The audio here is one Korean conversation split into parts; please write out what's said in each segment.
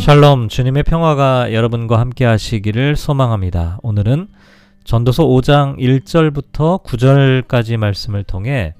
샬롬 주님의 평화가 여러분과 함께 하시기를 소망합니다. 오늘은 전도서 5장 1절부터 9절까지 말씀을 통해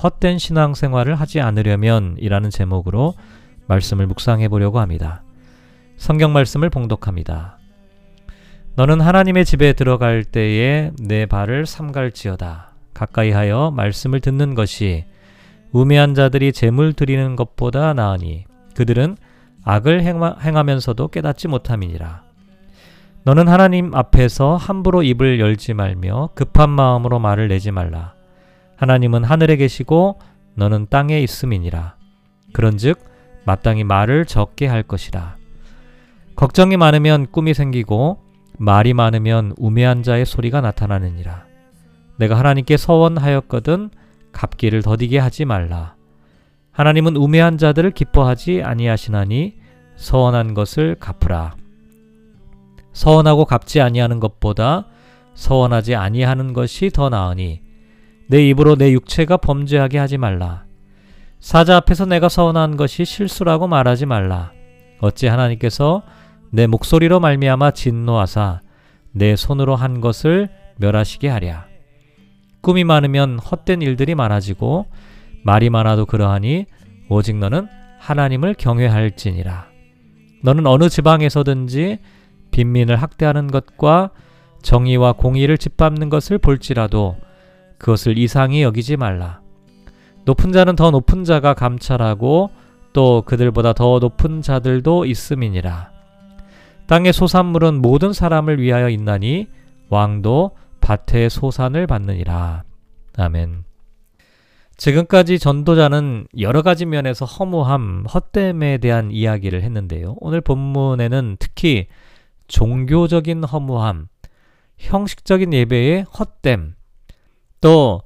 헛된 신앙생활을 하지 않으려면 이라는 제목으로 말씀을 묵상해 보려고 합니다. 성경 말씀을 봉독합니다. 너는 하나님의 집에 들어갈 때에 내 발을 삼갈지어다. 가까이 하여 말씀을 듣는 것이 우매한 자들이 재물 드리는 것보다 나으니 그들은 악을 행하면서도 깨닫지 못함이니라. 너는 하나님 앞에서 함부로 입을 열지 말며 급한 마음으로 말을 내지 말라. 하나님은 하늘에 계시고 너는 땅에 있음이니라. 그런즉 마땅히 말을 적게 할 것이라. 걱정이 많으면 꿈이 생기고 말이 많으면 우매한 자의 소리가 나타나느니라. 내가 하나님께 서원하였거든 갚기를 더디게 하지 말라. 하나님은 우매한 자들을 기뻐하지 아니하시나니 서원한 것을 갚으라. 서원하고 갚지 아니하는 것보다 서원하지 아니하는 것이 더 나으니 내 입으로 내 육체가 범죄하게 하지 말라. 사자 앞에서 내가 서원한 것이 실수라고 말하지 말라. 어찌 하나님께서 내 목소리로 말미암아 진노하사 내 손으로 한 것을 멸하시게 하랴. 꿈이 많으면 헛된 일들이 많아지고 말이 많아도 그러하니 오직 너는 하나님을 경외할지니라. 너는 어느 지방에서든지 빈민을 학대하는 것과 정의와 공의를 짓밟는 것을 볼지라도 그것을 이상히 여기지 말라. 높은 자는 더 높은 자가 감찰하고 또 그들보다 더 높은 자들도 있음이니라. 땅의 소산물은 모든 사람을 위하여 있나니 왕도 밭의 소산을 받느니라. 아멘. 지금까지 전도자는 여러 가지 면에서 허무함, 헛됨에 대한 이야기를 했는데요. 오늘 본문에는 특히 종교적인 허무함, 형식적인 예배의 헛됨, 또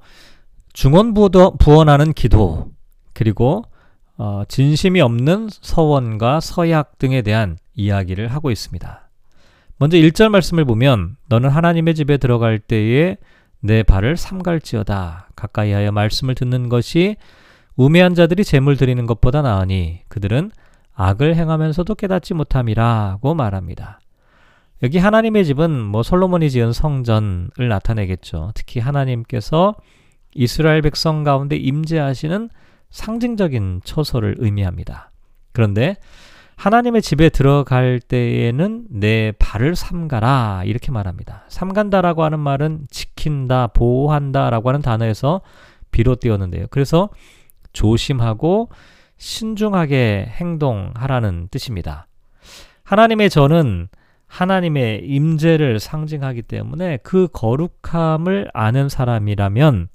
중원 부원하는 기도, 그리고 어, 진심이 없는 서원과 서약 등에 대한 이야기를 하고 있습니다. 먼저 1절 말씀을 보면 너는 하나님의 집에 들어갈 때에 내 발을 삼갈지어다. 가까이 하여 말씀을 듣는 것이 우매한 자들이 재물 드리는 것보다 나으니 그들은 악을 행하면서도 깨닫지 못함이라고 말합니다. 여기 하나님의 집은 뭐 솔로몬이 지은 성전을 나타내겠죠. 특히 하나님께서 이스라엘 백성 가운데 임재하시는 상징적인 처소를 의미합니다. 그런데 하나님의 집에 들어갈 때에는 내 발을 삼가라 이렇게 말합니다. 삼간다라고 하는 말은 지킨다, 보호한다라고 하는 단어에서 비롯되었는데요. 그래서 조심하고 신중하게 행동하라는 뜻입니다. 하나님의 전은 하나님의 임재를 상징하기 때문에 그 거룩함을 아는 사람이라면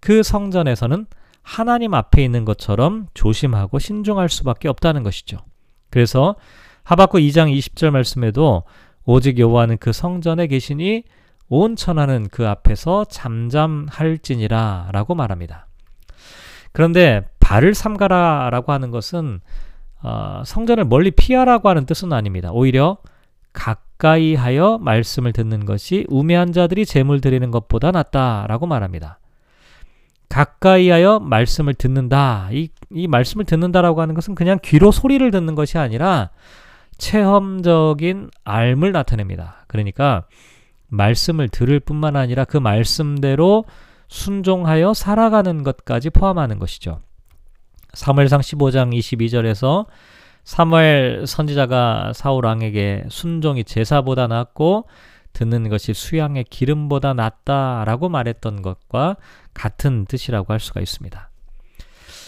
그 성전에서는 하나님 앞에 있는 것처럼 조심하고 신중할 수밖에 없다는 것이죠. 그래서 하박국 2장 20절 말씀에도 오직 여호와는 그 성전에 계시니 온 천하는 그 앞에서 잠잠할지니라라고 말합니다. 그런데 발을 삼가라라고 하는 것은 어, 성전을 멀리 피하라고 하는 뜻은 아닙니다. 오히려 가까이 하여 말씀을 듣는 것이 우매한 자들이 재물 드리는 것보다 낫다라고 말합니다. 가까이 하여 말씀을 듣는다. 이, 이 말씀을 듣는다라고 하는 것은 그냥 귀로 소리를 듣는 것이 아니라 체험적인 알을 나타냅니다. 그러니까 말씀을 들을 뿐만 아니라 그 말씀대로 순종하여 살아가는 것까지 포함하는 것이죠. 사무엘상 15장 22절에서 사무엘 선지자가 사울 왕에게 순종이 제사보다 낫고 듣는 것이 수양의 기름보다 낫다라고 말했던 것과 같은 뜻이라고 할 수가 있습니다.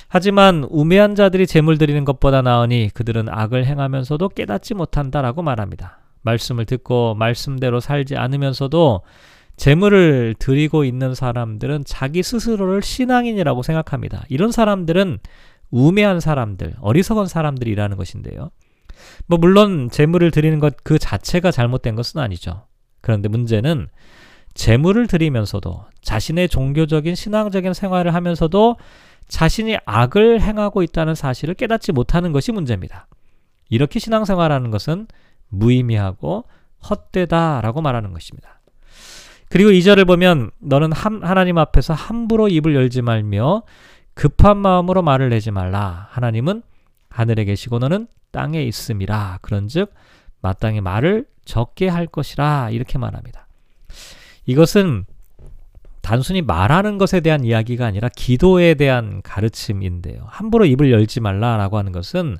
하지만 우매한 자들이 재물 드리는 것보다 나으니 그들은 악을 행하면서도 깨닫지 못한다라고 말합니다. 말씀을 듣고 말씀대로 살지 않으면서도 재물을 드리고 있는 사람들은 자기 스스로를 신앙인이라고 생각합니다. 이런 사람들은 우매한 사람들, 어리석은 사람들이라는 것인데요. 뭐 물론 재물을 드리는 것 그 자체가 잘못된 것은 아니죠. 그런데 문제는 재물을 드리면서도 자신의 종교적인 신앙적인 생활을 하면서도 자신이 악을 행하고 있다는 사실을 깨닫지 못하는 것이 문제입니다. 이렇게 신앙생활하는 것은 무의미하고 헛되다라고 말하는 것입니다. 그리고 이절을 보면 너는 하나님 앞에서 함부로 입을 열지 말며 급한 마음으로 말을 내지 말라. 하나님은 하늘에 계시고 너는 땅에 있음이라. 그런즉 마땅히 말을 적게 할 것이라 이렇게 말합니다. 이것은 단순히 말하는 것에 대한 이야기가 아니라 기도에 대한 가르침인데요. 함부로 입을 열지 말라라고 하는 것은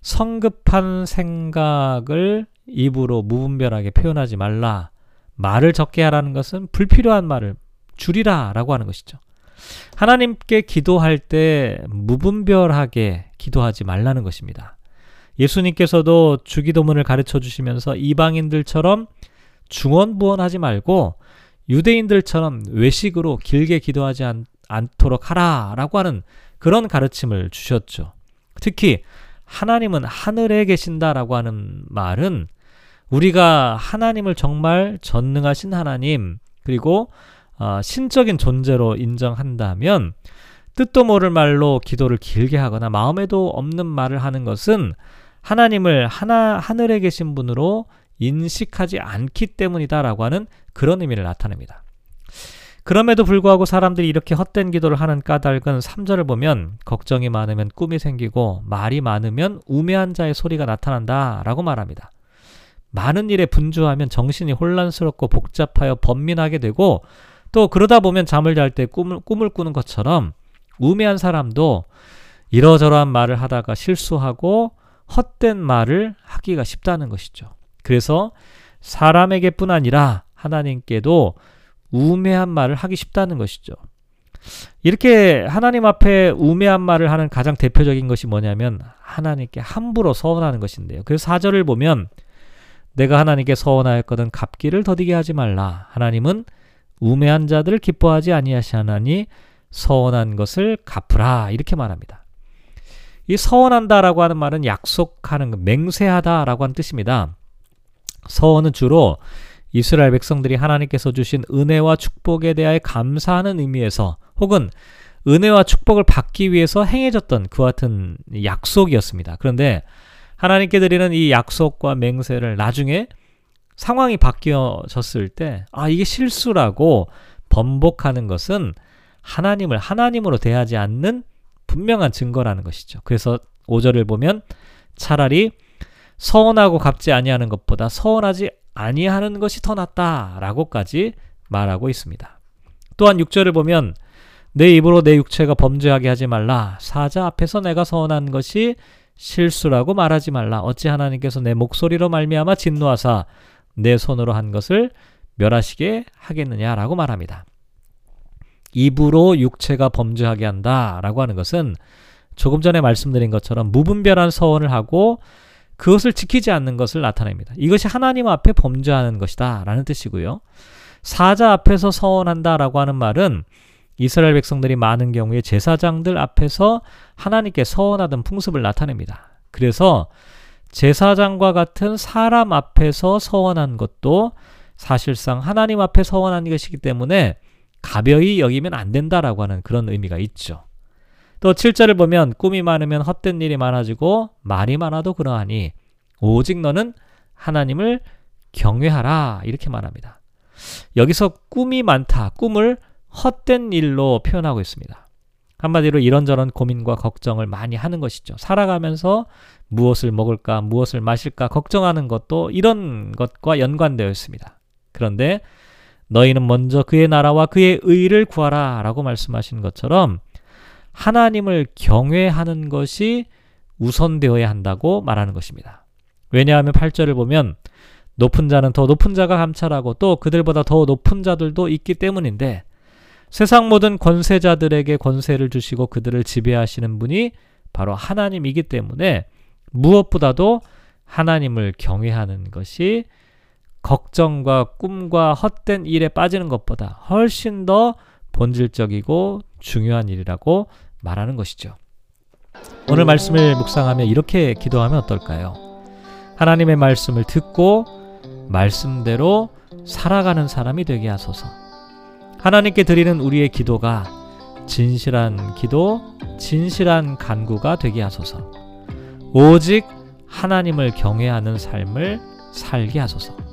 성급한 생각을 입으로 무분별하게 표현하지 말라. 말을 적게 하라는 것은 불필요한 말을 줄이라라고 하는 것이죠. 하나님께 기도할 때 무분별하게 기도하지 말라는 것입니다. 예수님께서도 주기도문을 가르쳐 주시면서 이방인들처럼 중언부언하지 말고 유대인들처럼 외식으로 길게 기도하지 않, 않도록 하라라고 하는 그런 가르침을 주셨죠. 특히 하나님은 하늘에 계신다라고 하는 말은 우리가 하나님을 정말 전능하신 하나님 그리고 어, 신적인 존재로 인정한다면 뜻도 모를 말로 기도를 길게 하거나 마음에도 없는 말을 하는 것은 하나님을 하나 하늘에 계신 분으로 인식하지 않기 때문이다라고 하는 그런 의미를 나타냅니다. 그럼에도 불구하고 사람들이 이렇게 헛된 기도를 하는 까닭은 3절을 보면 걱정이 많으면 꿈이 생기고 말이 많으면 우매한 자의 소리가 나타난다라고 말합니다. 많은 일에 분주하면 정신이 혼란스럽고 복잡하여 번민하게 되고 또 그러다 보면 잠을 잘 때 꿈을, 꿈을 꾸는 것처럼 우매한 사람도 이러저러한 말을 하다가 실수하고 헛된 말을 하기가 쉽다는 것이죠. 그래서 사람에게뿐 아니라 하나님께도 우매한 말을 하기 쉽다는 것이죠. 이렇게 하나님 앞에 우매한 말을 하는 가장 대표적인 것이 뭐냐면 하나님께 함부로 서원하는 것인데요. 그래서 4절을 보면 내가 하나님께 서원하였거든 갚기를 더디게 하지 말라. 하나님은 우매한 자들을 기뻐하지 아니하시나니 서원한 것을 갚으라 이렇게 말합니다. 이 서원한다라고 하는 말은 약속하는 맹세하다라고 하는 뜻입니다. 서원은 주로 이스라엘 백성들이 하나님께서 주신 은혜와 축복에 대하여 감사하는 의미에서 혹은 은혜와 축복을 받기 위해서 행해졌던 그와 같은 약속이었습니다. 그런데 하나님께 드리는 이 약속과 맹세를 나중에 상황이 바뀌어졌을 때, 아, 이게 실수라고 번복하는 것은 하나님을 하나님으로 대하지 않는 분명한 증거라는 것이죠. 그래서 5절을 보면 차라리 서운하고 갚지 아니하는 것보다 서운하지 아니하는 것이 더 낫다라고까지 말하고 있습니다. 또한 6절을 보면 내 입으로 내 육체가 범죄하게 하지 말라. 사자 앞에서 내가 서운한 것이 실수라고 말하지 말라. 어찌 하나님께서 내 목소리로 말미암아 진노하사 내 손으로 한 것을 멸하시게 하겠느냐라고 말합니다. 입으로 육체가 범죄하게 한다라고 하는 것은 조금 전에 말씀드린 것처럼 무분별한 서원을 하고 그것을 지키지 않는 것을 나타냅니다. 이것이 하나님 앞에 범죄하는 것이다 라는 뜻이고요. 사자 앞에서 서원한다라고 하는 말은 이스라엘 백성들이 많은 경우에 제사장들 앞에서 하나님께 서원하던 풍습을 나타냅니다. 그래서 제사장과 같은 사람 앞에서 서원한 것도 사실상 하나님 앞에 서원한 것이기 때문에 가벼이 여기면 안 된다라고 하는 그런 의미가 있죠. 또 7절을 보면 꿈이 많으면 헛된 일이 많아지고 말이 많아도 그러하니 오직 너는 하나님을 경외하라 이렇게 말합니다. 여기서 꿈이 많다, 꿈을 헛된 일로 표현하고 있습니다. 한마디로 이런저런 고민과 걱정을 많이 하는 것이죠. 살아가면서 무엇을 먹을까, 무엇을 마실까 걱정하는 것도 이런 것과 연관되어 있습니다. 그런데 너희는 먼저 그의 나라와 그의 의를 구하라 라고 말씀하신 것처럼 하나님을 경외하는 것이 우선되어야 한다고 말하는 것입니다. 왜냐하면 8절을 보면 높은 자는 더 높은 자가 감찰하고 또 그들보다 더 높은 자들도 있기 때문인데 세상 모든 권세자들에게 권세를 주시고 그들을 지배하시는 분이 바로 하나님이기 때문에 무엇보다도 하나님을 경외하는 것이 걱정과 꿈과 헛된 일에 빠지는 것보다 훨씬 더 본질적이고 중요한 일이라고 말하는 것이죠. 오늘 말씀을 묵상하며 이렇게 기도하면 어떨까요? 하나님의 말씀을 듣고 말씀대로 살아가는 사람이 되게 하소서. 하나님께 드리는 우리의 기도가 진실한 기도, 진실한 간구가 되게 하소서. 오직 하나님을 경외하는 삶을 살게 하소서.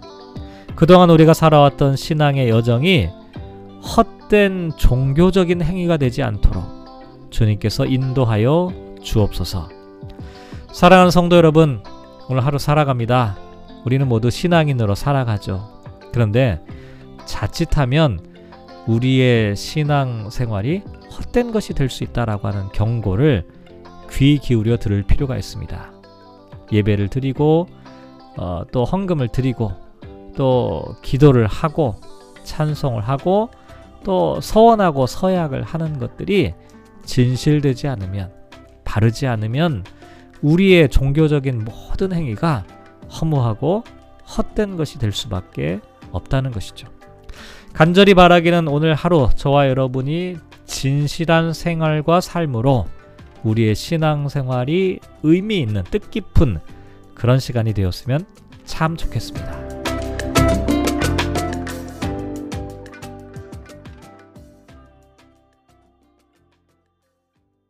그동안 우리가 살아왔던 신앙의 여정이 헛된 종교적인 행위가 되지 않도록 주님께서 인도하여 주옵소서. 사랑하는 성도 여러분, 오늘 하루 살아갑니다. 우리는 모두 신앙인으로 살아가죠. 그런데 자칫하면 우리의 신앙 생활이 헛된 것이 될 수 있다라고 하는 경고를 귀 기울여 들을 필요가 있습니다. 예배를 드리고 어, 또 헌금을 드리고 또 기도를 하고 찬송을 하고 또 서원하고 서약을 하는 것들이 진실되지 않으면 바르지 않으면 우리의 종교적인 모든 행위가 허무하고 헛된 것이 될 수밖에 없다는 것이죠. 간절히 바라기는 오늘 하루 저와 여러분이 진실한 생활과 삶으로 우리의 신앙 생활이 의미 있는 뜻깊은 그런 시간이 되었으면 참 좋겠습니다.